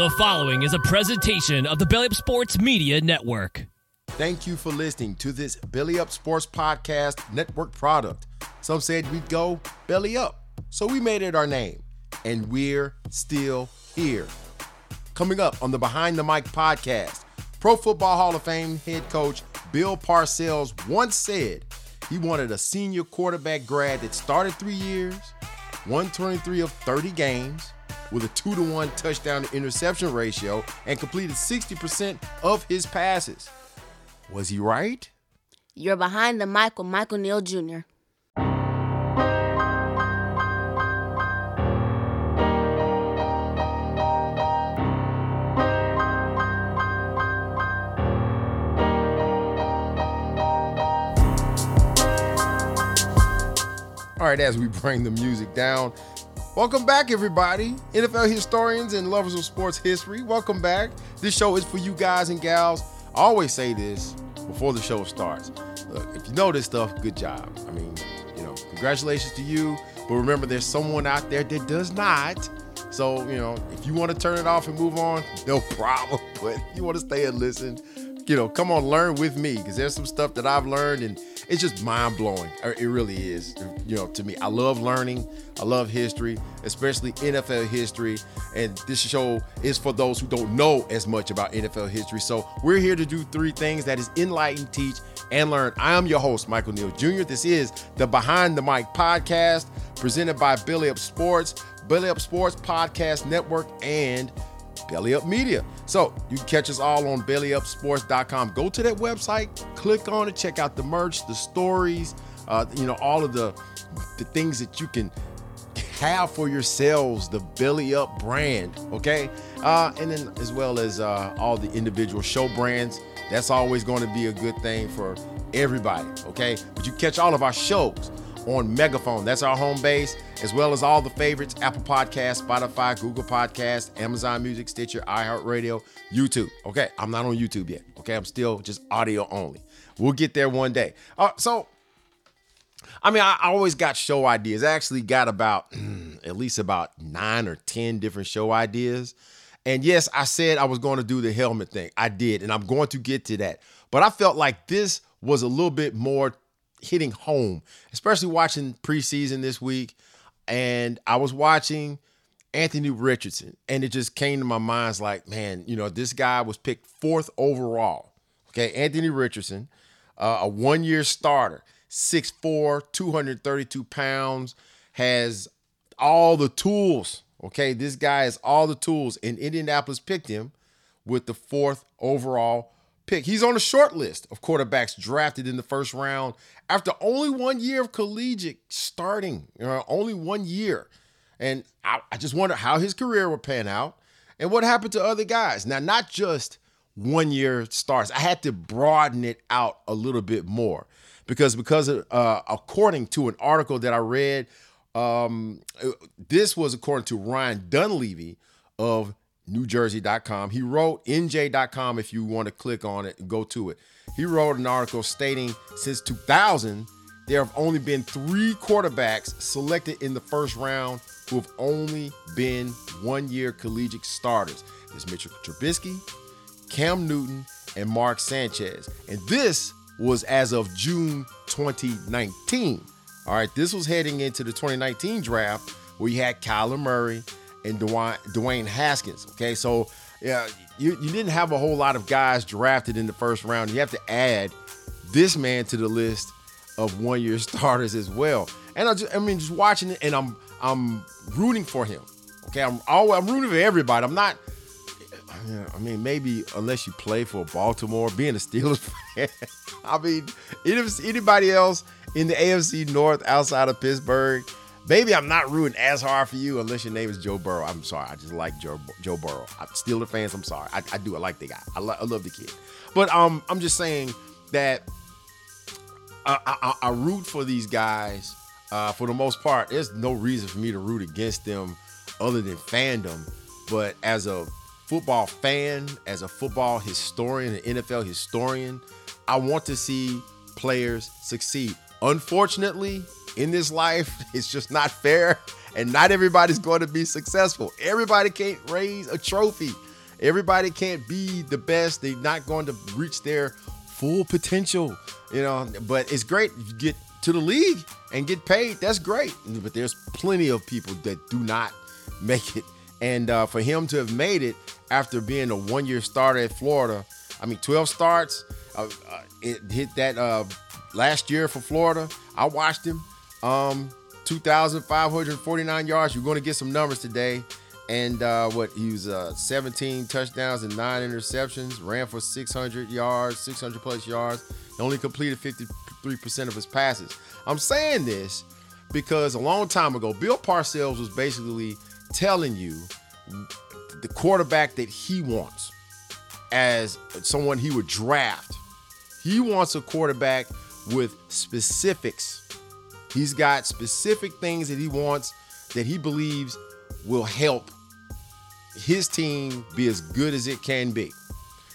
The following is a presentation of the Belly Up Sports Media Network. Thank you for listening to this Belly Up Sports Podcast Network product. Some said we'd go belly up, so we made it our name, and we're still here. Coming up on the Behind the Mic podcast, Pro Football Hall of Fame head coach Bill Parcells once said he wanted a senior quarterback grad that started three years, 123 of 30 games, with a 2 to 1 touchdown to interception ratio and completed 60% of his passes. Was he right? You're behind the mic with Michael Neal Jr. All right, as we bring the music down, welcome back, everybody. NFL historians and lovers of sports history, welcome back. This show is for you guys and gals. I always say this before the show starts. Look, if you know this stuff, good job. I mean, you know, congratulations to you. But remember, there's someone out there that does not. So, you know, if you want to turn it off and move on, no problem. But you want to stay and listen, you know, come on, learn with me because there's some stuff that I've learned and it's just mind blowing. Er, it really is, you know, to me. I love learning. I love history, especially NFL history. And this show is for those who don't know as much about NFL history. So we're here to do three things that is enlighten, teach, and learn. I am your host, Michael Neal Jr. This is the Behind the Mic podcast presented by Belly Up Sports, Belly Up Sports Podcast Network, and Belly Up Media. So you can catch us all on bellyupsports.com. Go to that website, click on it, check out the merch, the stories, uh, you know, all of the the things that you can have for yourselves, the Belly Up brand, okay? Uh, and then as well as uh, all the individual show brands. That's always going to be a good thing for everybody, okay? But you catch all of our shows on Megaphone. That's our home base, as well as all the favorites Apple Podcasts, Spotify, Google Podcasts, Amazon Music, Stitcher, iHeartRadio, YouTube. Okay, I'm not on YouTube yet. Okay, I'm still just audio only. We'll get there one day. Uh, so, I mean, I always got show ideas. I actually got about at least about nine or 10 different show ideas. And yes, I said I was going to do the helmet thing. I did, and I'm going to get to that. But I felt like this was a little bit more hitting home, especially watching preseason this week. And I was watching Anthony Richardson, and it just came to my mind it's like, man, you know, this guy was picked fourth overall. Okay, Anthony Richardson, uh, a one year starter, 6'4, 232 pounds, has all the tools. Okay, this guy has all the tools, and Indianapolis picked him with the fourth overall pick. He's on the short list of quarterbacks drafted in the first round after only one year of collegiate starting, you know, only one year. And I, I just wonder how his career would pan out and what happened to other guys. Now, not just one year starts. I had to broaden it out a little bit more because because of, uh, according to an article that I read, um, this was according to Ryan Dunleavy of NewJersey.com. He wrote NJ.com if you want to click on it and go to it. He wrote an article stating since 2000, there have only been three quarterbacks selected in the first round who have only been one year collegiate starters. There's Mitchell Trubisky, Cam Newton, and Mark Sanchez. And this was as of June 2019. All right, this was heading into the 2019 draft where you had Kyler Murray and Dwayne, Dwayne Haskins. Okay, so yeah, you, you didn't have a whole lot of guys drafted in the first round. You have to add this man to the list of one year starters as well. And I just I mean just watching it and I'm I'm rooting for him. Okay, I'm always, I'm rooting for everybody. I'm not I mean, maybe unless you play for Baltimore, being a Steelers fan. I mean, if anybody else in the AFC North outside of Pittsburgh, maybe I'm not rooting as hard for you unless your name is Joe Burrow. I'm sorry. I just like Joe Joe Burrow. I, Steelers fans, I'm sorry. I, I do. I like the guy. I, lo- I love the kid. But um, I'm just saying that I, I, I root for these guys. Uh, for the most part, there's no reason for me to root against them other than fandom. But as a football fan, as a football historian, an NFL historian, I want to see players succeed. Unfortunately, in this life, it's just not fair, and not everybody's going to be successful. Everybody can't raise a trophy. Everybody can't be the best. They're not going to reach their full potential, you know. But it's great you get to the league and get paid. That's great. But there's plenty of people that do not make it. And uh, for him to have made it after being a one-year starter at Florida, I mean, 12 starts. Uh, uh, it hit that uh, last year for Florida. I watched him. Um, 2,549 yards. You're going to get some numbers today. And uh, what he was uh, 17 touchdowns and nine interceptions, ran for 600 yards, 600 plus yards. Only completed 53% of his passes. I'm saying this because a long time ago, Bill Parcells was basically telling you the quarterback that he wants as someone he would draft. He wants a quarterback with specifics. He's got specific things that he wants that he believes will help his team be as good as it can be.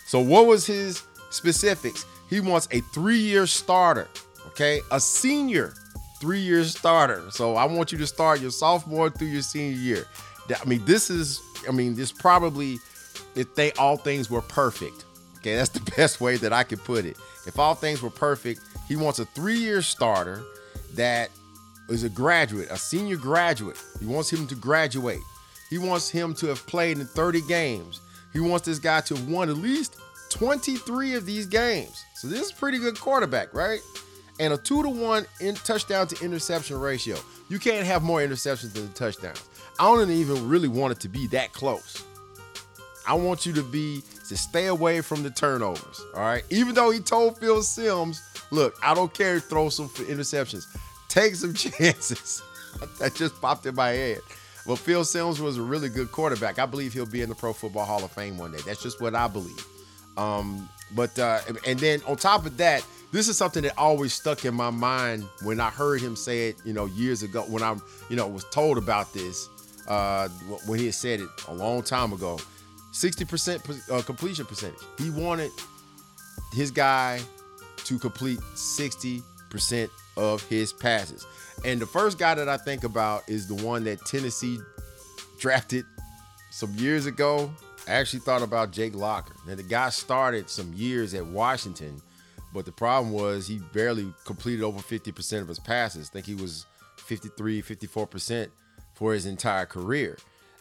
So, what was his specifics? He wants a three year starter, okay? A senior three year starter. So, I want you to start your sophomore through your senior year. I mean, this is, I mean, this probably, if they all things were perfect, okay, that's the best way that I could put it. If all things were perfect, he wants a three year starter that is a graduate, a senior graduate. He wants him to graduate. He wants him to have played in 30 games. He wants this guy to have won at least 23 of these games. So this is pretty good quarterback, right? And a two to one in touchdown to interception ratio. You can't have more interceptions than touchdowns. I don't even really want it to be that close. I want you to be to stay away from the turnovers. All right. Even though he told Phil Simms, look, I don't care, throw some interceptions. Take some chances. that just popped in my head. Well, Phil Simms was a really good quarterback. I believe he'll be in the Pro Football Hall of Fame one day. That's just what I believe. Um, but uh, and then on top of that, this is something that always stuck in my mind when I heard him say it, you know, years ago when I, you know, was told about this uh, when he had said it a long time ago. 60% uh, completion percentage. He wanted his guy to complete 60% of his passes. And the first guy that I think about is the one that Tennessee drafted some years ago. I actually thought about Jake Locker. Now, the guy started some years at Washington, but the problem was he barely completed over 50% of his passes. I think he was 53, 54% for his entire career.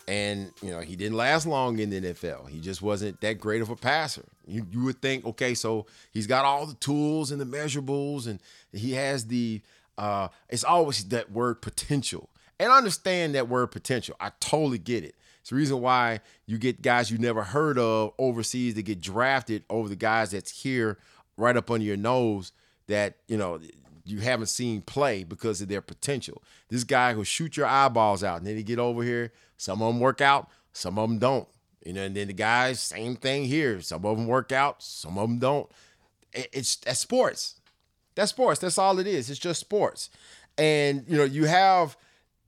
And, you know, he didn't last long in the NFL. He just wasn't that great of a passer. You, you would think, okay, so he's got all the tools and the measurables, and he has the uh, it's always that word potential. And I understand that word potential. I totally get it. It's the reason why you get guys you never heard of overseas that get drafted over the guys that's here right up under your nose that, you know, you haven't seen play because of their potential. This guy will shoot your eyeballs out and then he get over here. Some of them work out, some of them don't. You know, and then the guys, same thing here. Some of them work out, some of them don't. It's that's sports. That's sports. That's all it is. It's just sports. And you know, you have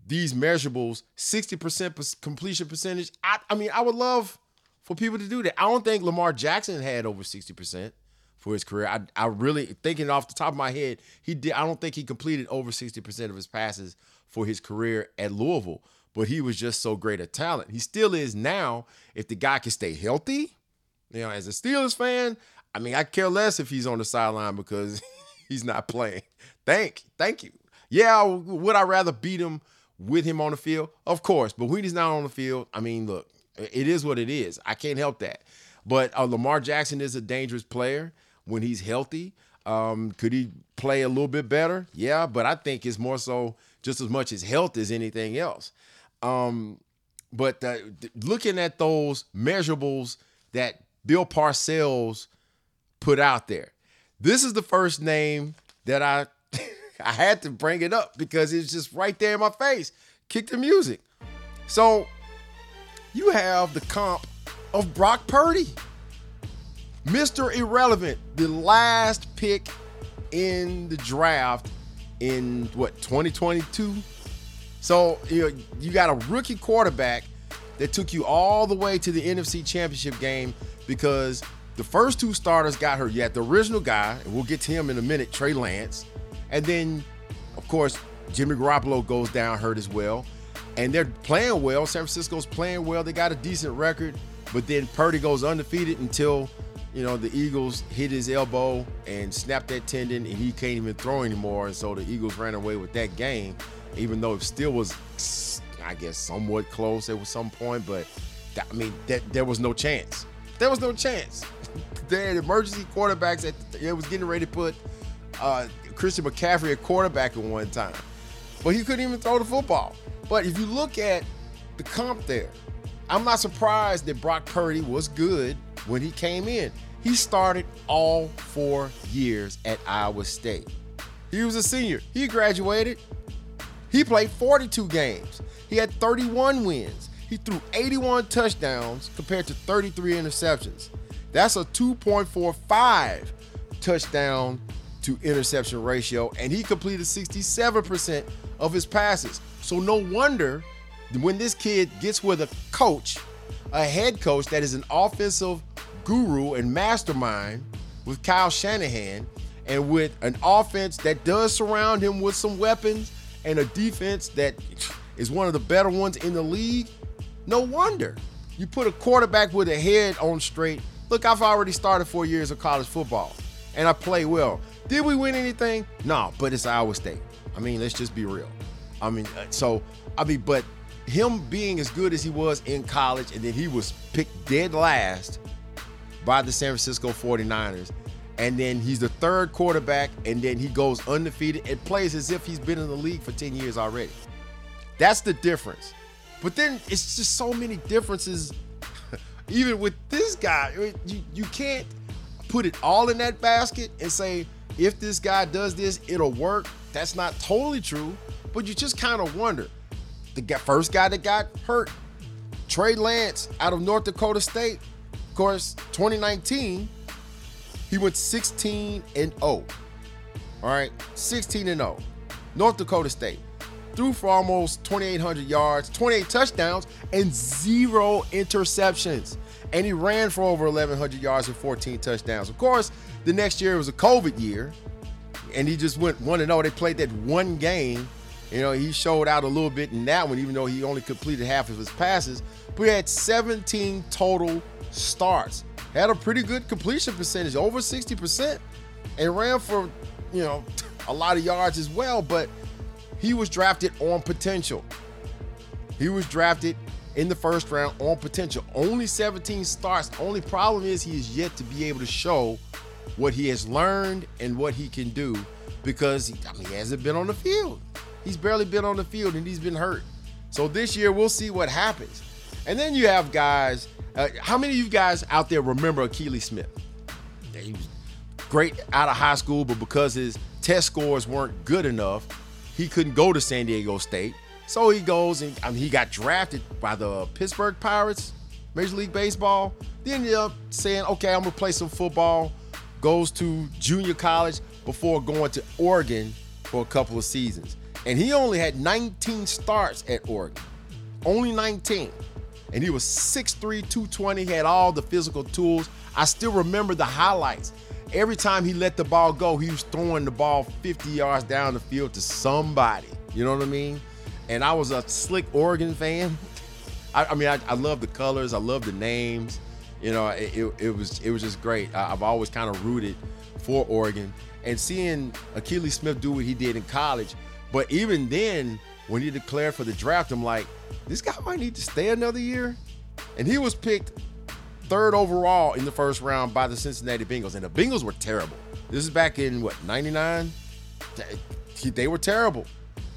these measurables, 60% completion percentage. I, I mean, I would love for people to do that. I don't think Lamar Jackson had over 60% for his career. I, I really thinking off the top of my head, he did. I don't think he completed over 60% of his passes for his career at Louisville, but he was just so great a talent. He still is now. If the guy can stay healthy, you know, as a Steelers fan, I mean, I care less if he's on the sideline because he's not playing. Thank, thank you. Yeah, would I rather beat him with him on the field? Of course, but when he's not on the field, I mean, look, it is what it is. I can't help that. But uh, Lamar Jackson is a dangerous player when he's healthy. Um, could he play a little bit better? Yeah, but I think it's more so just as much as health as anything else. Um, but uh, looking at those measurables that Bill Parcells put out there, this is the first name that I I had to bring it up because it's just right there in my face. Kick the music. So you have the comp of Brock Purdy. Mr. Irrelevant, the last pick in the draft in what 2022. So you know, you got a rookie quarterback that took you all the way to the NFC Championship game because the first two starters got hurt. You had the original guy, and we'll get to him in a minute, Trey Lance. And then, of course, Jimmy Garoppolo goes down hurt as well. And they're playing well. San Francisco's playing well. They got a decent record. But then Purdy goes undefeated until you know the Eagles hit his elbow and snapped that tendon, and he can't even throw anymore. And so the Eagles ran away with that game, even though it still was, I guess, somewhat close at some point. But that, I mean, that there was no chance. There was no chance. they had emergency quarterbacks. It was getting ready to put uh, Christian McCaffrey at quarterback at one time, but he couldn't even throw the football. But if you look at the comp there, I'm not surprised that Brock Purdy was good when he came in. He started all four years at Iowa State. He was a senior. He graduated. He played 42 games. He had 31 wins. He threw 81 touchdowns compared to 33 interceptions. That's a 2.45 touchdown to interception ratio, and he completed 67% of his passes. So no wonder when this kid gets with a coach, a head coach that is an offensive guru and mastermind with Kyle Shanahan, and with an offense that does surround him with some weapons and a defense that is one of the better ones in the league, no wonder. You put a quarterback with a head on straight. Look, I've already started four years of college football, and I play well. Did we win anything? No, but it's Iowa State. I mean, let's just be real. I mean, uh, so I mean, but him being as good as he was in college, and then he was picked dead last by the San Francisco 49ers. And then he's the third quarterback, and then he goes undefeated and plays as if he's been in the league for 10 years already. That's the difference. But then it's just so many differences. Even with this guy, you, you can't put it all in that basket and say, if this guy does this, it'll work. That's not totally true, but you just kind of wonder. The first guy that got hurt, Trey Lance out of North Dakota State, of course, 2019, he went 16 and 0. All right, 16 and 0. North Dakota State threw for almost 2,800 yards, 28 touchdowns, and zero interceptions. And he ran for over 1,100 yards and 14 touchdowns. Of course, the next year was a COVID year, and he just went 1 0. They played that one game. You know, he showed out a little bit in that one, even though he only completed half of his passes. But he had 17 total starts. Had a pretty good completion percentage, over 60%, and ran for, you know, a lot of yards as well. But he was drafted on potential. He was drafted in the first round on potential. Only 17 starts. Only problem is he is yet to be able to show what he has learned and what he can do because he, I mean, he hasn't been on the field. He's barely been on the field and he's been hurt. So this year we'll see what happens. And then you have guys. Uh, how many of you guys out there remember Akili Smith? He was great out of high school, but because his test scores weren't good enough, he couldn't go to San Diego State. So he goes and I mean, he got drafted by the Pittsburgh Pirates, Major League Baseball. Then ended up saying, okay, I'm gonna play some football. Goes to junior college before going to Oregon for a couple of seasons. And he only had 19 starts at Oregon. Only 19. And he was 6'3, 220, had all the physical tools. I still remember the highlights. Every time he let the ball go, he was throwing the ball 50 yards down the field to somebody. You know what I mean? And I was a slick Oregon fan. I, I mean, I, I, love the colors. I love the names. You know, it, it, it was it was just great. I, I've always kind of rooted for Oregon, and seeing Akili Smith do what he did in college. But even then, when he declared for the draft, I'm like, this guy might need to stay another year. And he was picked third overall in the first round by the Cincinnati Bengals. And the Bengals were terrible. This is back in what, 99? They were terrible.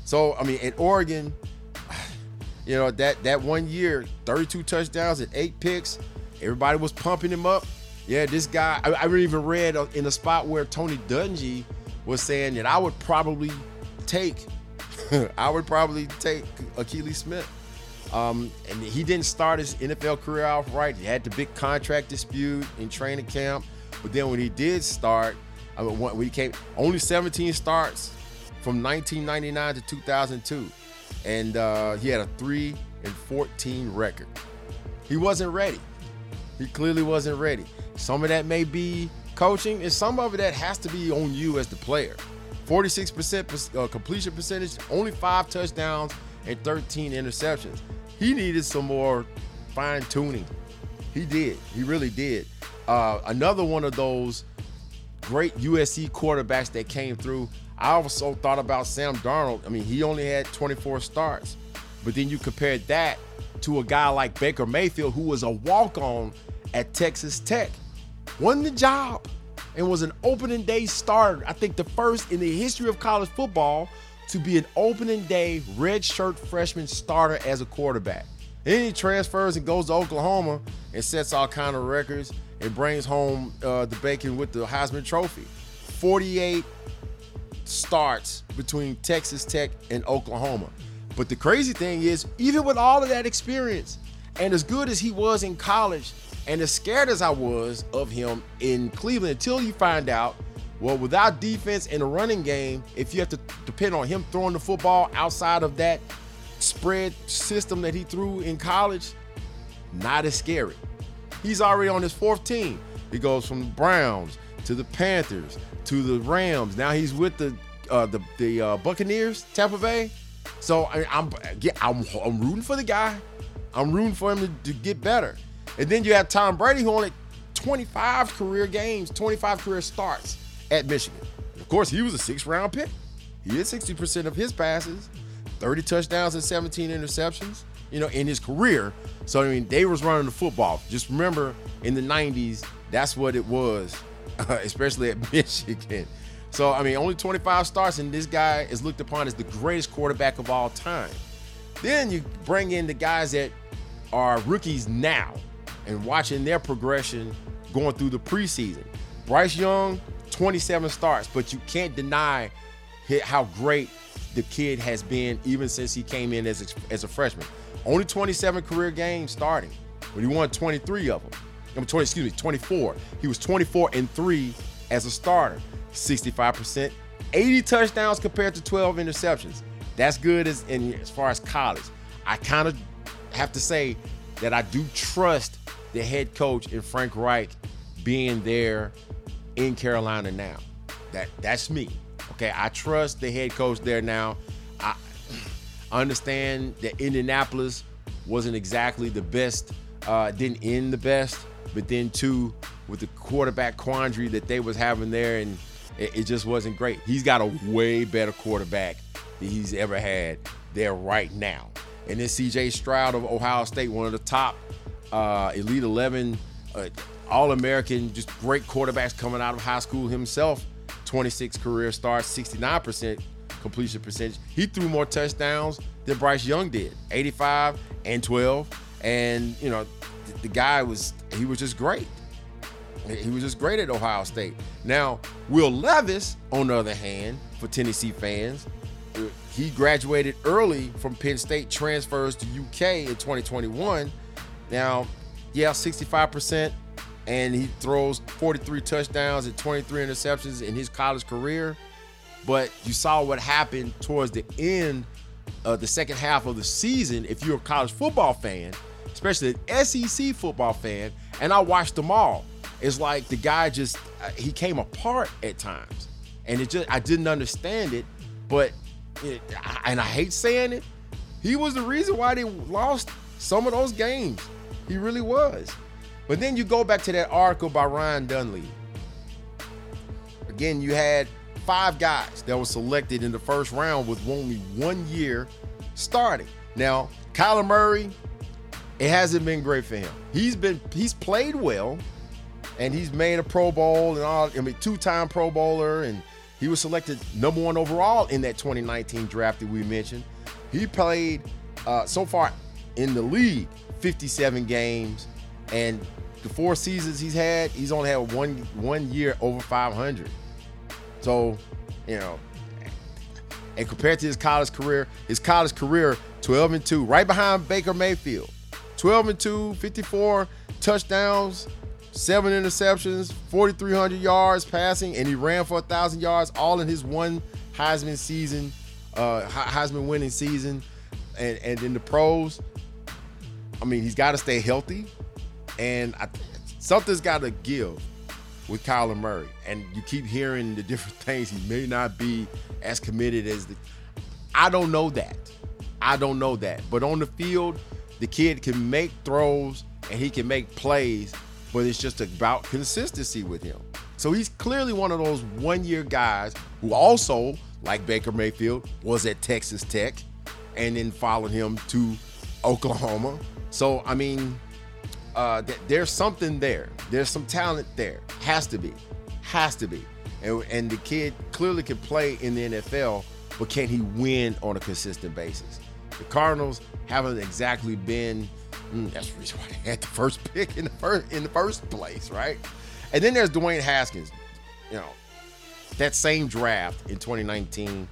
So, I mean, in Oregon, you know, that that one year, 32 touchdowns and eight picks, everybody was pumping him up. Yeah, this guy, I, I even read in a spot where Tony Dungy was saying that I would probably take, I would probably take Akili Smith. Um, and he didn't start his NFL career off right. He had the big contract dispute in training camp. But then when he did start, I mean, when he came, only 17 starts from 1999 to 2002, and uh, he had a three and 14 record. He wasn't ready. He clearly wasn't ready. Some of that may be coaching, and some of that has to be on you as the player. 46% uh, completion percentage, only five touchdowns and 13 interceptions. He needed some more fine tuning. He did. He really did. Uh, another one of those great USC quarterbacks that came through. I also thought about Sam Darnold. I mean, he only had 24 starts, but then you compare that to a guy like Baker Mayfield, who was a walk-on at Texas Tech, won the job, and was an opening day starter. I think the first in the history of college football to be an opening day redshirt freshman starter as a quarterback. Then he transfers and goes to Oklahoma and sets all kind of records and brings home uh, the bacon with the Heisman Trophy. 48 starts between Texas Tech and Oklahoma. But the crazy thing is, even with all of that experience, and as good as he was in college, and as scared as I was of him in Cleveland, until you find out, well, without defense and a running game, if you have to depend on him throwing the football outside of that spread system that he threw in college, not as scary. He's already on his fourth team. He goes from the Browns to the Panthers to the Rams. Now he's with the uh, the the uh, Buccaneers, Tampa Bay. So I, am I'm, I'm I'm rooting for the guy. I'm rooting for him to, to get better. And then you have Tom Brady, who only 25 career games, 25 career starts at Michigan. Of course, he was a six round pick. He had 60% of his passes, 30 touchdowns and 17 interceptions, you know, in his career. So, I mean, they was running the football. Just remember in the 90s, that's what it was, especially at Michigan. So, I mean, only 25 starts, and this guy is looked upon as the greatest quarterback of all time. Then you bring in the guys that are rookies now and watching their progression going through the preseason. Bryce Young, 27 starts, but you can't deny how great the kid has been even since he came in as a, as a freshman. Only 27 career games starting, but he won 23 of them. I'm 20, excuse me, 24. He was 24 and three as a starter, 65%, 80 touchdowns compared to 12 interceptions. That's good as in as far as college. I kind of have to say that I do trust the head coach in Frank Reich being there in Carolina now. That that's me. Okay, I trust the head coach there now. I understand that Indianapolis wasn't exactly the best, uh, didn't end the best, but then too with the quarterback quandary that they was having there, and it, it just wasn't great. He's got a way better quarterback than he's ever had there right now. And then C.J. Stroud of Ohio State, one of the top uh, Elite 11 uh, All American, just great quarterbacks coming out of high school himself. 26 career starts, 69% completion percentage. He threw more touchdowns than Bryce Young did, 85 and 12. And, you know, the, the guy was, he was just great. He was just great at Ohio State. Now, Will Levis, on the other hand, for Tennessee fans, he graduated early from Penn State, transfers to UK in 2021. Now, yeah, 65%, and he throws 43 touchdowns and 23 interceptions in his college career. But you saw what happened towards the end of the second half of the season. If you're a college football fan, especially an SEC football fan, and I watched them all, it's like the guy just uh, he came apart at times, and it just I didn't understand it. But it, and I hate saying it, he was the reason why they lost some of those games. He really was. But then you go back to that article by Ryan Dunley. Again, you had five guys that were selected in the first round with only one year starting. Now, Kyler Murray, it hasn't been great for him. He's been he's played well, and he's made a Pro Bowl and all. I mean, two-time Pro Bowler, and he was selected number one overall in that 2019 draft that we mentioned. He played uh, so far in the league 57 games, and the four seasons he's had, he's only had one one year over 500. So, you know, and compared to his college career, his college career 12 and 2, right behind Baker Mayfield. 12 and 2, 54 touchdowns, seven interceptions, 4,300 yards passing, and he ran for a thousand yards, all in his one Heisman season, uh, Heisman winning season. And and in the pros, I mean, he's got to stay healthy, and I, something's got to give with Kyler Murray. And you keep hearing the different things. He may not be as committed as the. I don't know that. I don't know that. But on the field, the kid can make throws and he can make plays, but it's just about consistency with him. So he's clearly one of those one year guys who also, like Baker Mayfield, was at Texas Tech and then followed him to Oklahoma. So, I mean, uh, th- there's something there. There's some talent there. Has to be. Has to be. And, and the kid clearly can play in the NFL, but can he win on a consistent basis? The Cardinals haven't exactly been. Mm, that's the reason why they had the first pick in the first in the first place, right? And then there's Dwayne Haskins. You know, that same draft in 2019.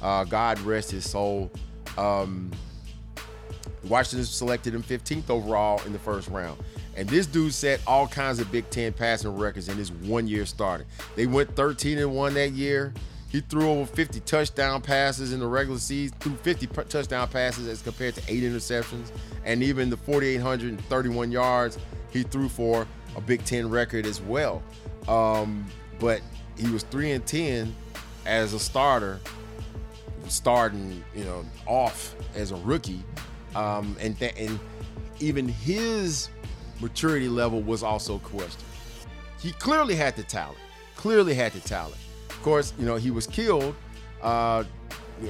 Uh, God rest his soul. Um, Washington selected him 15th overall in the first round. And this dude set all kinds of Big Ten passing records in his one year starting. They went 13 and 1 that year. He threw over 50 touchdown passes in the regular season, threw 50 touchdown passes as compared to eight interceptions. And even the 4,831 yards he threw for a Big Ten record as well. Um, but he was 3 and 10 as a starter, starting, you know, off as a rookie. Um, and, th- and even his maturity level was also questioned. He clearly had the talent. Clearly had the talent. Of course, you know he was killed. Uh,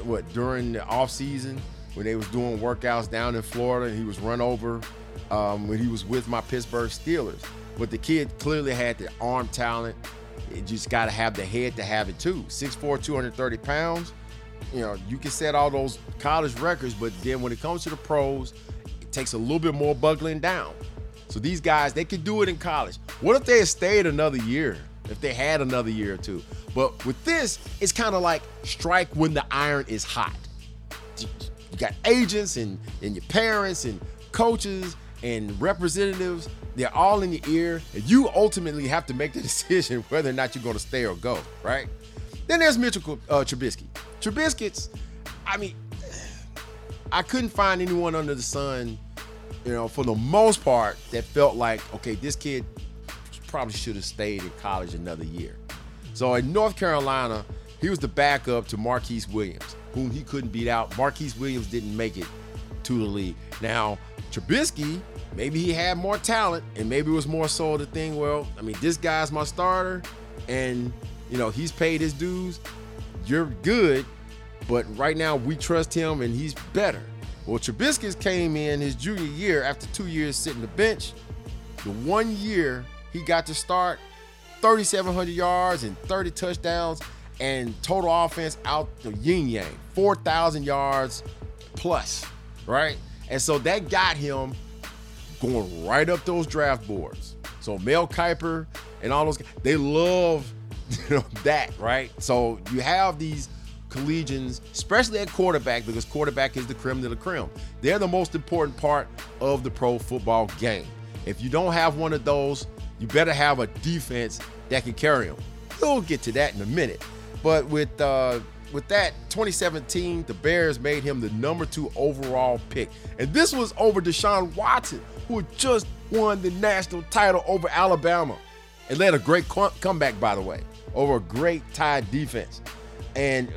what during the off season when they was doing workouts down in Florida, and he was run over um, when he was with my Pittsburgh Steelers. But the kid clearly had the arm talent. You just got to have the head to have it too. 6'4", 230 pounds. You know, you can set all those college records, but then when it comes to the pros, it takes a little bit more buckling down. So these guys, they could do it in college. What if they had stayed another year? If they had another year or two. But with this, it's kind of like strike when the iron is hot. You got agents and, and your parents and coaches and representatives. They're all in your ear. And you ultimately have to make the decision whether or not you're going to stay or go, right? Then there's Mitchell uh, Trubisky. Trubisky's, I mean, I couldn't find anyone under the sun you know, for the most part, that felt like, okay, this kid probably should have stayed in college another year. So in North Carolina, he was the backup to Marquise Williams, whom he couldn't beat out. Marquise Williams didn't make it to the league. Now, Trubisky, maybe he had more talent, and maybe it was more so the thing, well, I mean, this guy's my starter, and, you know, he's paid his dues. You're good, but right now we trust him, and he's better. Well, Trubisky came in his junior year after two years sitting the bench. The one year he got to start, 3,700 yards and 30 touchdowns, and total offense out the yin yang, 4,000 yards plus, right? And so that got him going right up those draft boards. So Mel Kiper and all those, they love you know, that, right? So you have these collegians, especially at quarterback, because quarterback is the creme de la creme. They're the most important part of the pro football game. If you don't have one of those, you better have a defense that can carry them. We'll get to that in a minute. But with uh, with that 2017, the Bears made him the number two overall pick, and this was over Deshaun Watson, who just won the national title over Alabama, and led a great comeback, by the way, over a great Tide defense and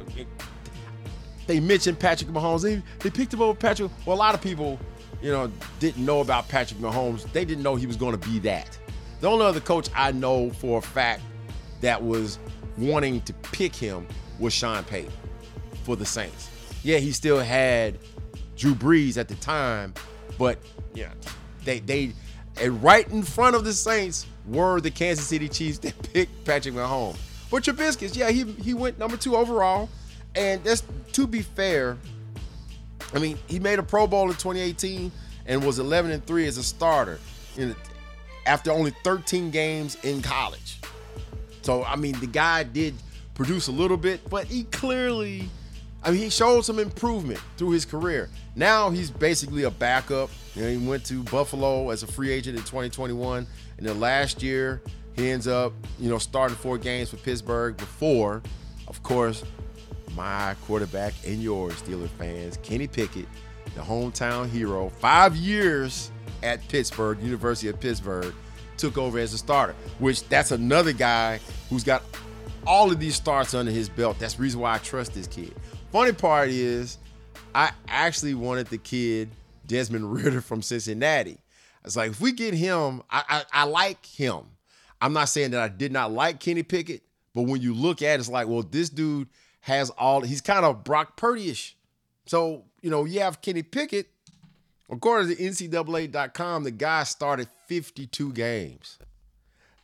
they mentioned Patrick Mahomes. They, they picked him over Patrick. Well, a lot of people, you know, didn't know about Patrick Mahomes. They didn't know he was going to be that. The only other coach I know for a fact that was wanting to pick him was Sean Payton for the Saints. Yeah, he still had Drew Brees at the time, but yeah, they they and right in front of the Saints were the Kansas City Chiefs that picked Patrick Mahomes. But Trubisky, yeah, he he went number two overall, and that's to be fair. I mean, he made a Pro Bowl in 2018 and was 11 and three as a starter, in, after only 13 games in college. So I mean, the guy did produce a little bit, but he clearly, I mean, he showed some improvement through his career. Now he's basically a backup. You know, he went to Buffalo as a free agent in 2021, and then last year he ends up, you know, starting four games for Pittsburgh before, of course, my quarterback and yours, Steelers fans, Kenny Pickett, the hometown hero, five years at Pittsburgh, University of Pittsburgh, took over as a starter, which that's another guy who's got all of these starts under his belt. That's the reason why I trust this kid. Funny part is, I actually wanted the kid, Desmond Ridder from Cincinnati. It's like if we get him, I, I, I like him. I'm not saying that I did not like Kenny Pickett, but when you look at it, it's like, well, this dude has all. He's kind of Brock Purdy-ish. So you know, you have Kenny Pickett. According to NCAA.com, the guy started 52 games.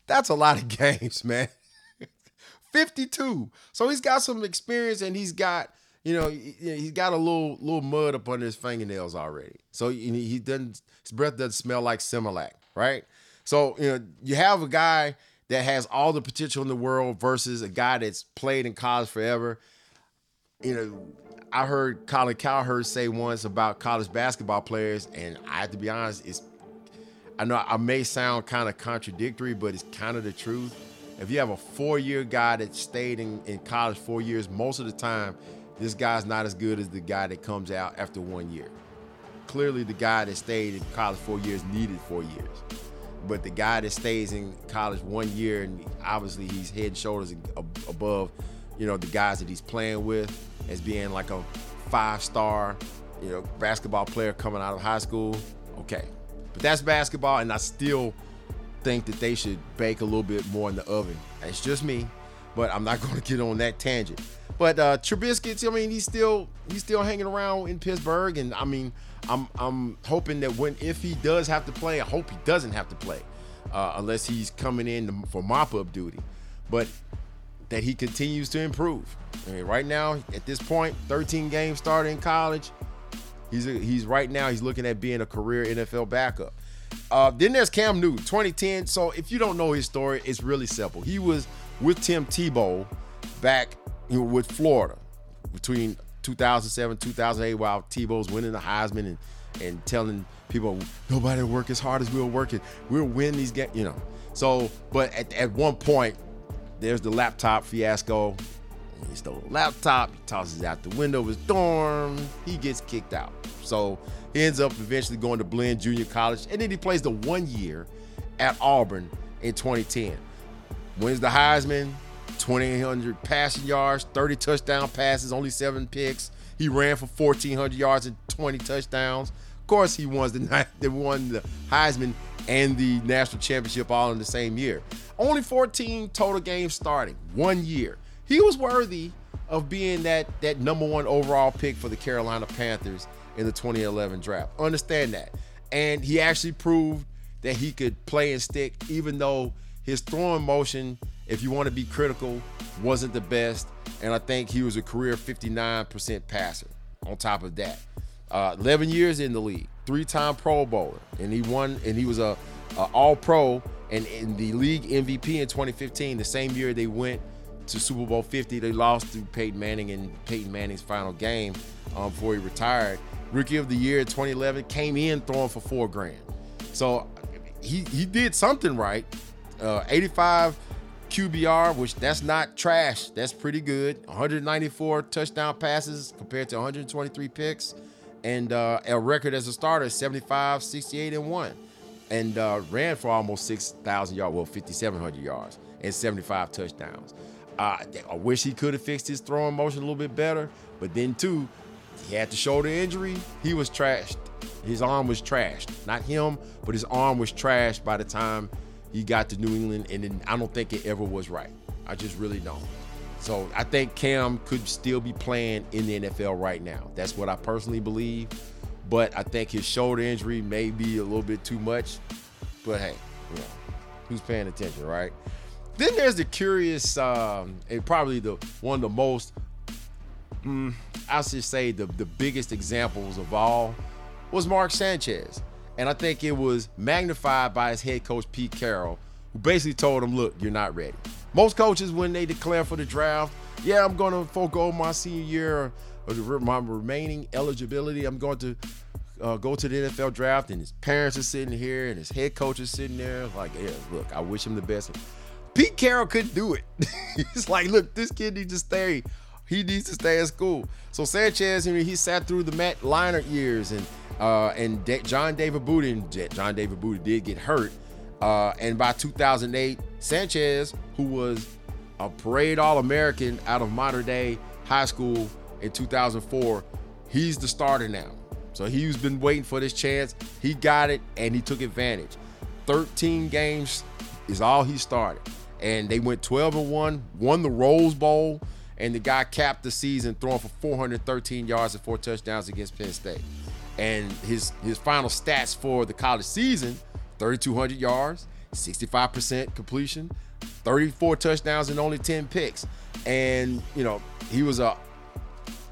That's a lot of games, man. 52. So he's got some experience and he's got, you know, he's got a little little mud up under his fingernails already. So he doesn't his breath doesn't smell like Similac, right? So, you know, you have a guy that has all the potential in the world versus a guy that's played in college forever. You know, I heard Colin Cowherd say once about college basketball players, and I have to be honest, it's I know I may sound kind of contradictory, but it's kind of the truth. If you have a four-year guy that stayed in, in college four years, most of the time, this guy's not as good as the guy that comes out after one year. Clearly, the guy that stayed in college four years needed four years. But the guy that stays in college one year, and obviously he's head and shoulders above, you know, the guys that he's playing with as being like a five-star, you know, basketball player coming out of high school. Okay, but that's basketball, and I still think that they should bake a little bit more in the oven. It's just me, but I'm not going to get on that tangent. But uh, Trubisky, I mean, he's still he's still hanging around in Pittsburgh, and I mean, I'm I'm hoping that when if he does have to play, I hope he doesn't have to play, uh, unless he's coming in for mop up duty. But that he continues to improve. I mean, right now, at this point, 13 games started in college. He's a, he's right now he's looking at being a career NFL backup. Uh, then there's Cam Newton, 2010. So if you don't know his story, it's really simple. He was with Tim Tebow back you know, with Florida between 2007 2008 while Tebow's winning the Heisman and and telling people nobody work as hard as we'll working. We'll win these games, you know. So, but at, at one point, there's the laptop fiasco. He stole a laptop. He tosses it out the window of his dorm. He gets kicked out. So he ends up eventually going to Blinn Junior College, and then he plays the one year at Auburn in 2010. Wins the Heisman, 2,800 passing yards, 30 touchdown passes, only seven picks. He ran for 1,400 yards and 20 touchdowns. Of course, he won the, they won the Heisman and the national championship all in the same year. Only 14 total games starting, one year. He was worthy of being that that number one overall pick for the Carolina Panthers in the 2011 draft. Understand that. And he actually proved that he could play and stick, even though his throwing motion, if you want to be critical, wasn't the best. And I think he was a career 59% passer on top of that. Uh, 11 years in the league, three-time Pro Bowler, and he won, and he was a, a All-Pro and in the league MVP in 2015. The same year they went to Super Bowl 50, they lost to Peyton Manning in Peyton Manning's final game um, before he retired. Rookie of the Year 2011 came in throwing for four grand. So he he did something right. Uh, 85 QBR, which that's not trash. That's pretty good. 194 touchdown passes compared to 123 picks, and uh, a record as a starter 75, 68, and one, and uh, ran for almost 6,000 yards, well 5,700 yards and 75 touchdowns. Uh, I wish he could have fixed his throwing motion a little bit better, but then too, he had the shoulder injury. He was trashed. His arm was trashed. Not him, but his arm was trashed by the time he got to New England, and then I don't think it ever was right. I just really don't. So I think Cam could still be playing in the NFL right now. That's what I personally believe. But I think his shoulder injury may be a little bit too much. But hey, you know, who's paying attention, right? Then there's the curious, um, and probably the one of the most mm, I should say the, the biggest examples of all was Mark Sanchez. And I think it was magnified by his head coach, Pete Carroll, who basically told him, look, you're not ready. Most coaches, when they declare for the draft, yeah, I'm going to forego my senior year or my remaining eligibility. I'm going to uh, go to the NFL draft, and his parents are sitting here, and his head coach is sitting there. Like, yeah, look, I wish him the best. Pete Carroll couldn't do it. He's like, look, this kid needs to stay he needs to stay at school. So Sanchez, I mean, he sat through the Matt Leinart years, and uh, and De- John David Booty, John David Booty did get hurt. Uh, and by 2008, Sanchez, who was a parade All-American out of modern day high school in 2004, he's the starter now. So he's been waiting for this chance. He got it and he took advantage. 13 games is all he started. And they went 12 and 1, won the Rose Bowl, and the guy capped the season throwing for 413 yards and four touchdowns against Penn State. And his his final stats for the college season, 3200 yards, 65% completion, 34 touchdowns and only 10 picks. And, you know, he was a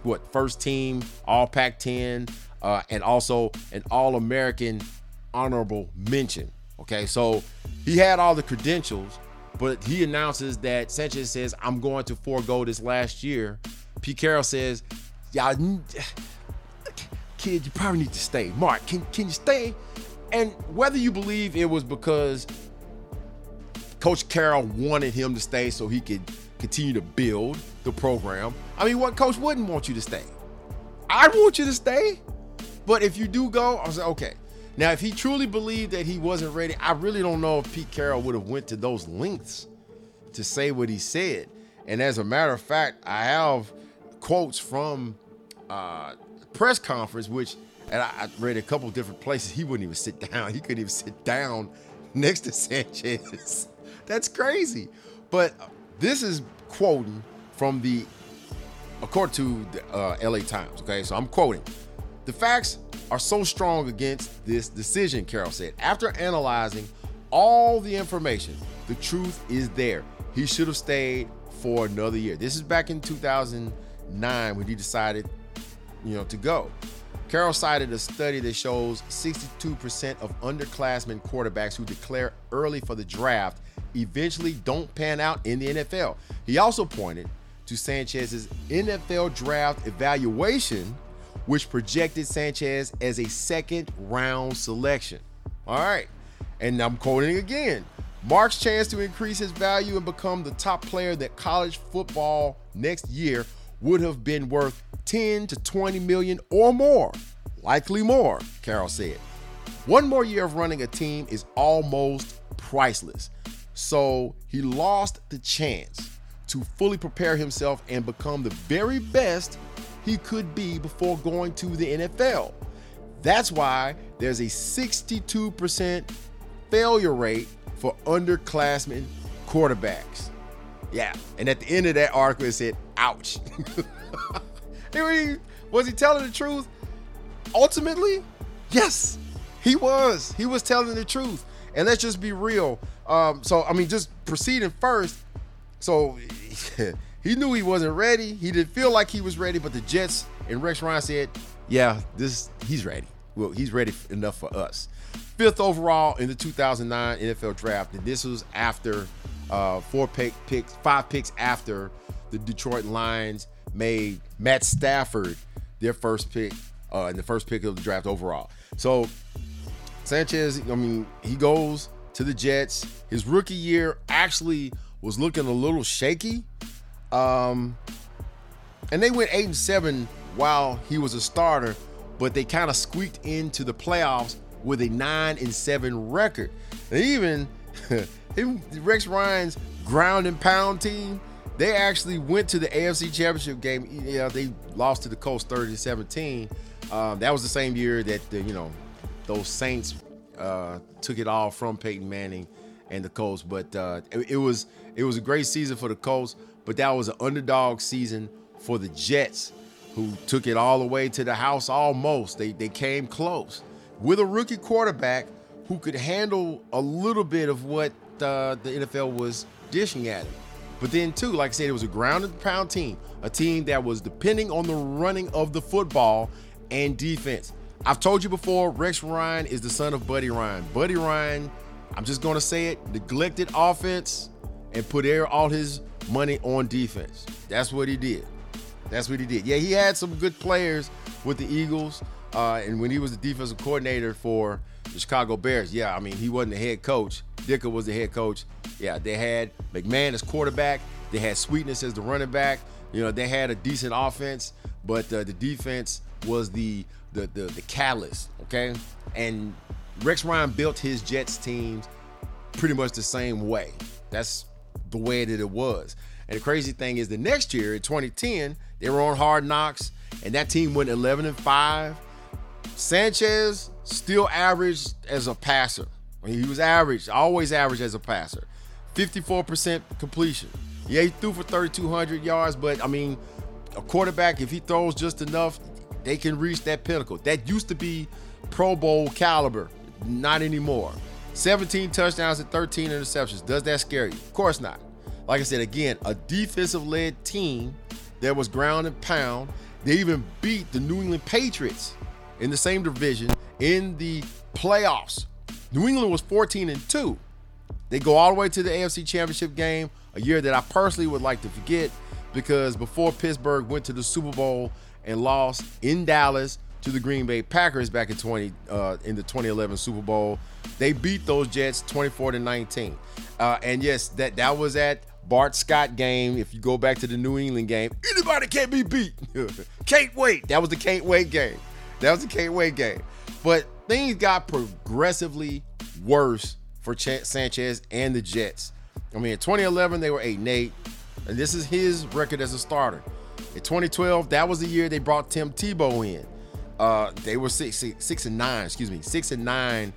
what, first team all Pac-10 uh, and also an all-American honorable mention. Okay? So, he had all the credentials but he announces that Sanchez says, I'm going to forego this last year. P. Carroll says, Yeah, kid, you probably need to stay. Mark, can, can you stay? And whether you believe it was because Coach Carroll wanted him to stay so he could continue to build the program. I mean, what coach wouldn't want you to stay? I want you to stay. But if you do go, I was like, okay, now, if he truly believed that he wasn't ready, I really don't know if Pete Carroll would have went to those lengths to say what he said. And as a matter of fact, I have quotes from uh, press conference, which and I, I read a couple different places. He wouldn't even sit down. He couldn't even sit down next to Sanchez. That's crazy. But this is quoting from the, according to the uh, LA Times. Okay, so I'm quoting. The facts are so strong against this decision, Carroll said. After analyzing all the information, the truth is there. He should have stayed for another year. This is back in 2009 when he decided, you know, to go. Carroll cited a study that shows 62% of underclassmen quarterbacks who declare early for the draft eventually don't pan out in the NFL. He also pointed to Sanchez's NFL draft evaluation which projected Sanchez as a second round selection. All right. And I'm quoting again. Mark's chance to increase his value and become the top player that college football next year would have been worth 10 to 20 million or more. Likely more, Carroll said. One more year of running a team is almost priceless. So he lost the chance to fully prepare himself and become the very best he could be before going to the NFL. That's why there's a 62% failure rate for underclassmen quarterbacks. Yeah, and at the end of that article, it said, ouch. was he telling the truth? Ultimately, yes, he was. He was telling the truth. And let's just be real. Um, so, I mean, just proceeding first. So, He knew he wasn't ready. He didn't feel like he was ready, but the Jets and Rex Ryan said, "Yeah, this he's ready. Well, he's ready enough for us." Fifth overall in the 2009 NFL Draft, and this was after uh, four pick picks, five picks after the Detroit Lions made Matt Stafford their first pick uh, in the first pick of the draft overall. So Sanchez, I mean, he goes to the Jets. His rookie year actually was looking a little shaky. Um, and they went eight and seven while he was a starter, but they kind of squeaked into the playoffs with a nine and seven record. And even Rex Ryan's ground and pound team, they actually went to the AFC Championship game. Yeah, they lost to the Colts 30 to 17. Um, that was the same year that the, you know those Saints uh, took it all from Peyton Manning and the Colts. But uh, it, it was it was a great season for the Colts but that was an underdog season for the Jets, who took it all the way to the house almost. They, they came close with a rookie quarterback who could handle a little bit of what uh, the NFL was dishing at him. But then, too, like I said, it was a ground and pound team, a team that was depending on the running of the football and defense. I've told you before, Rex Ryan is the son of Buddy Ryan. Buddy Ryan, I'm just going to say it, neglected offense and put all his money on defense. That's what he did. That's what he did. Yeah, he had some good players with the Eagles, uh, and when he was the defensive coordinator for the Chicago Bears, yeah, I mean he wasn't the head coach. Ditka was the head coach. Yeah, they had McMahon as quarterback. They had Sweetness as the running back. You know, they had a decent offense, but uh, the defense was the the the, the catalyst. Okay, and Rex Ryan built his Jets teams pretty much the same way. That's the way that it was. And the crazy thing is, the next year in 2010, they were on Hard Knocks, and that team went 11 and five. Sanchez still average as a passer. He was average, always average as a passer. 54% completion. Yeah, he threw for 3,200 yards, but I mean, a quarterback, if he throws just enough, they can reach that pinnacle. That used to be Pro Bowl caliber, not anymore. 17 touchdowns and 13 interceptions. Does that scare you? Of course not. Like I said, again, a defensive led team that was ground and pound. They even beat the New England Patriots in the same division in the playoffs. New England was 14 and 2. They go all the way to the AFC Championship game, a year that I personally would like to forget because before Pittsburgh went to the Super Bowl and lost in Dallas to the Green Bay Packers back in 20 uh, in the 2011 Super Bowl, they beat those Jets 24 to 19. Uh, and yes, that that was at Bart Scott game. If you go back to the New England game, anybody can't be beat. can't wait. That was the can't wait game. That was the can't wait game. But things got progressively worse for Ch- Sanchez and the Jets. I mean, in 2011 they were eight and eight, and this is his record as a starter. In 2012, that was the year they brought Tim Tebow in. Uh, they were six, six, six and nine, excuse me, six and nine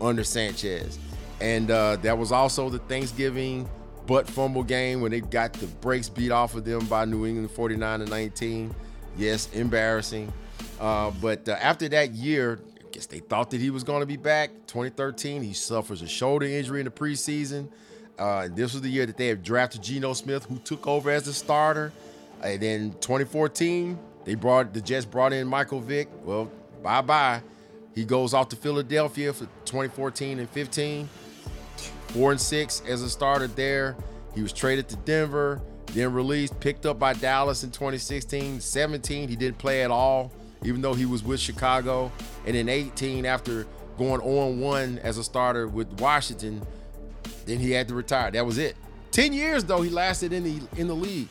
under Sanchez, and uh, that was also the Thanksgiving butt fumble game when they got the brakes beat off of them by New England 49 to 19. Yes, embarrassing. Uh, but uh, after that year, I guess they thought that he was going to be back. 2013, he suffers a shoulder injury in the preseason. Uh, this was the year that they had drafted Geno Smith, who took over as the starter. And then 2014, they brought the Jets brought in Michael Vick. Well, bye bye. He goes off to Philadelphia for 2014 and 15 four and six as a starter there. He was traded to Denver, then released, picked up by Dallas in 2016. 17, he didn't play at all, even though he was with Chicago. And in 18, after going on one as a starter with Washington, then he had to retire. That was it. 10 years though he lasted in the in the league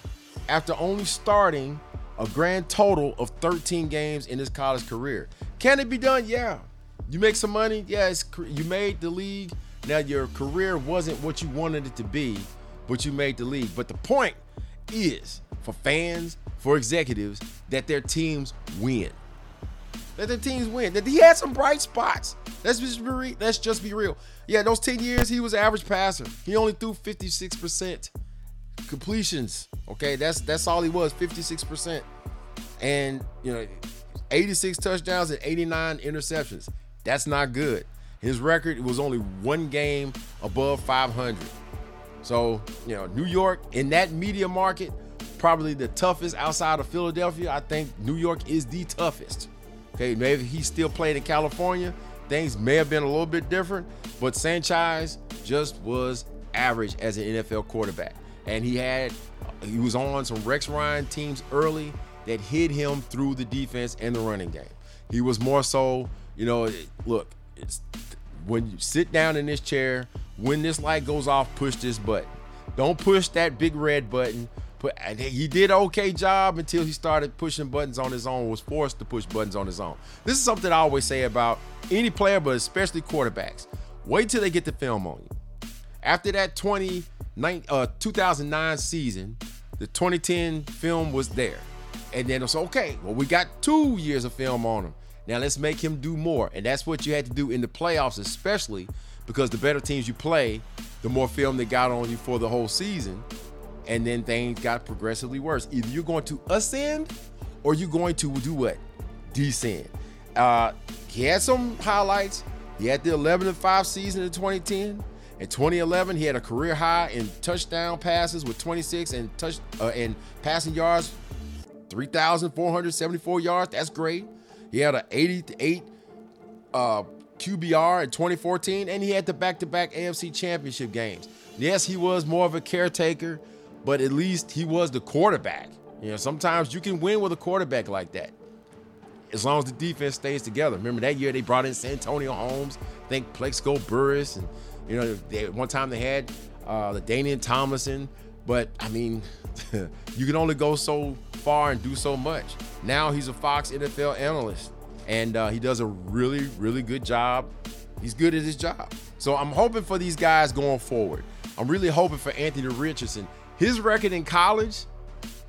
after only starting a grand total of 13 games in his college career. Can it be done? Yeah. You make some money? Yeah, you made the league now, your career wasn't what you wanted it to be, but you made the league. But the point is for fans, for executives, that their teams win. That their teams win. That he had some bright spots. Let's just be real. Let's just be real. Yeah, those 10 years, he was average passer. He only threw 56% completions. Okay, that's that's all he was, 56%. And you know, 86 touchdowns and 89 interceptions. That's not good. His record was only one game above 500. So, you know, New York in that media market, probably the toughest outside of Philadelphia. I think New York is the toughest. Okay, maybe he's still playing in California. Things may have been a little bit different, but Sanchez just was average as an NFL quarterback. And he had he was on some Rex Ryan teams early that hid him through the defense and the running game. He was more so, you know, look, it's when you sit down in this chair, when this light goes off, push this button. Don't push that big red button. Put he did okay job until he started pushing buttons on his own, was forced to push buttons on his own. This is something I always say about any player, but especially quarterbacks. Wait till they get the film on you. After that 20, uh, 2009 season, the 2010 film was there. And then it's okay. Well, we got two years of film on him. Now let's make him do more. And that's what you had to do in the playoffs, especially because the better teams you play, the more film they got on you for the whole season. And then things got progressively worse. Either you're going to ascend or you're going to do what? Descend. Uh, he had some highlights. He had the 11 and 5 season in 2010. In 2011, he had a career high in touchdown passes with 26 and touch uh, and passing yards, 3,474 yards. That's great. He had an 88 uh, QBR in 2014, and he had the back-to-back AFC Championship games. Yes, he was more of a caretaker, but at least he was the quarterback. You know, sometimes you can win with a quarterback like that, as long as the defense stays together. Remember that year they brought in Santonio Holmes, think Plaxico Burress, and you know, they, one time they had uh, LaDainian Tomlinson. But I mean, you can only go so far and do so much. Now he's a Fox NFL analyst, and uh, he does a really, really good job. He's good at his job. So I'm hoping for these guys going forward. I'm really hoping for Anthony Richardson. His record in college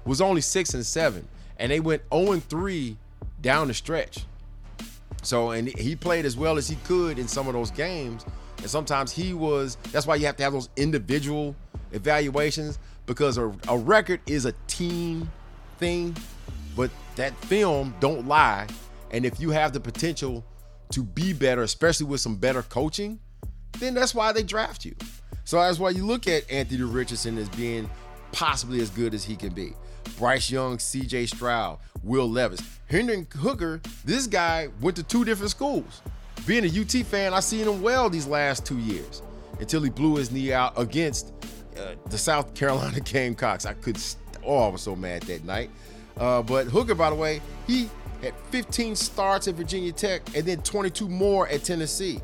was only six and seven, and they went 0 and 3 down the stretch. So, and he played as well as he could in some of those games. And sometimes he was, that's why you have to have those individual evaluations because a, a record is a team thing, but that film don't lie. And if you have the potential to be better, especially with some better coaching, then that's why they draft you. So that's why you look at Anthony Richardson as being possibly as good as he can be. Bryce Young, CJ Stroud, Will Levis. Hendon Hooker, this guy went to two different schools. Being a UT fan, I seen him well these last two years until he blew his knee out against uh, the South Carolina Gamecocks. I could, st- oh, I was so mad that night. Uh, but Hooker, by the way, he had 15 starts at Virginia Tech and then 22 more at Tennessee.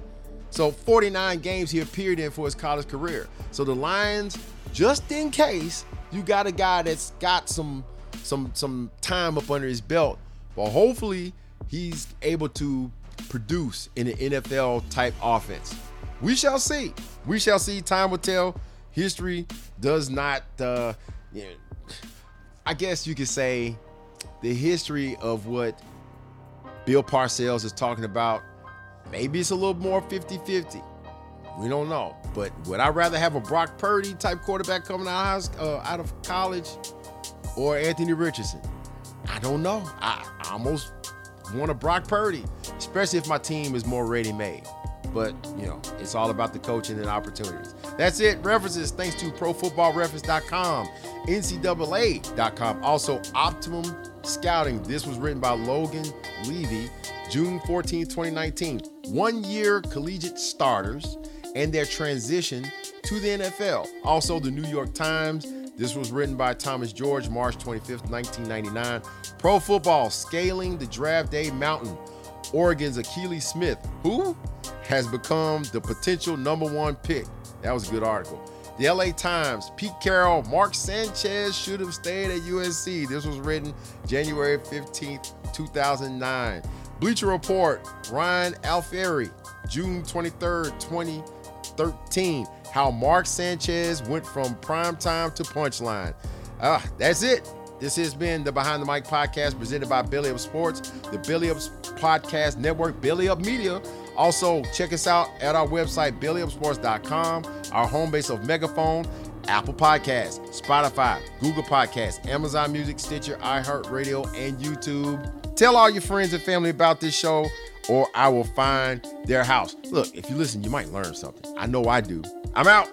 So 49 games he appeared in for his college career. So the Lions, just in case you got a guy that's got some some some time up under his belt, but hopefully he's able to produce in an NFL type offense. We shall see. We shall see. Time will tell. History does not. Uh, you know, I guess you could say the history of what Bill Parcells is talking about. Maybe it's a little more 50 50. We don't know. But would I rather have a Brock Purdy type quarterback coming out, uh, out of college or Anthony Richardson? I don't know. I, I almost want a Brock Purdy, especially if my team is more ready made. But, you know, it's all about the coaching and opportunities. That's it. References thanks to ProFootballReference.com, NCAA.com, also Optimum Scouting. This was written by Logan Levy, June 14, 2019. One year collegiate starters and their transition to the NFL. Also, the New York Times. This was written by Thomas George, March 25th, 1999. Pro Football Scaling the Draft Day Mountain. Oregon's Akili Smith, who has become the potential number one pick. That was a good article. The LA Times, Pete Carroll, Mark Sanchez should have stayed at USC. This was written January 15th, 2009. Bleacher Report, Ryan Alfieri, June 23rd, 2013. How Mark Sanchez went from prime time to punchline. Ah, that's it. This has been the Behind the Mic podcast presented by Belly Up Sports, the Belly Up Podcast Network, Belly Up Media. Also, check us out at our website, bellyupsports.com, our home base of Megaphone, Apple Podcasts, Spotify, Google Podcasts, Amazon Music, Stitcher, iHeartRadio, and YouTube. Tell all your friends and family about this show, or I will find their house. Look, if you listen, you might learn something. I know I do. I'm out.